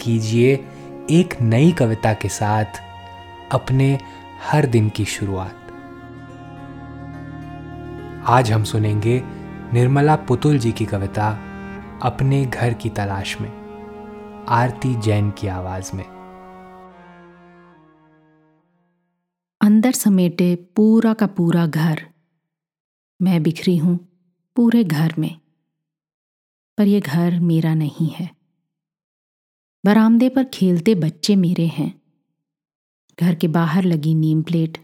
कीजिए एक नई कविता के साथ अपने हर दिन की शुरुआत। आज हम सुनेंगे निर्मला पुतुल जी की कविता अपने घर की तलाश में, आरती जैन की आवाज़ में। अंदर समेटे पूरा का पूरा घर। मैं बिखरी हूँ पूरे घर में, पर यह घर मेरा नहीं है। बरामदे पर खेलते बच्चे मेरे हैं। घर के बाहर लगी नीम प्लेट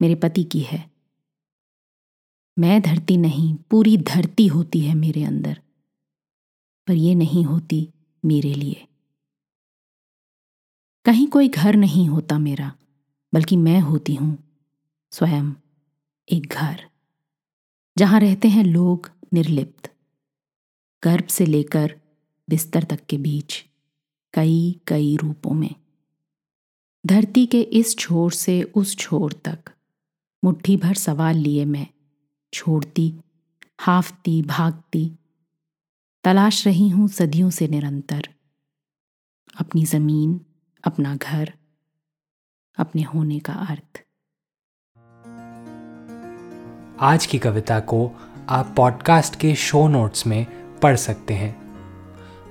मेरे पति की है। मैं धरती नहीं, पूरी धरती होती है मेरे अंदर, पर यह नहीं होती मेरे लिए। कहीं कोई घर नहीं होता मेरा, बल्कि मैं होती हूँ, स्वयं एक घर, जहाँ रहते हैं लोग निर्लिप्त, गर्भ से लेकर बिस्तर तक के बीच। कई कई रूपों में। धरती के इस छोर से उस छोर तक मुट्ठी भर सवाल लिए मैं। छोड़ती, हाफती, भागती, तलाश रही हूँ सदियों से निरंतर। अपनी ज़मीन, अपना घर, अपने होने का अर्थ। आज की कविता को आप पॉडकास्ट के शो नोट्स में पढ़ सकते हैं।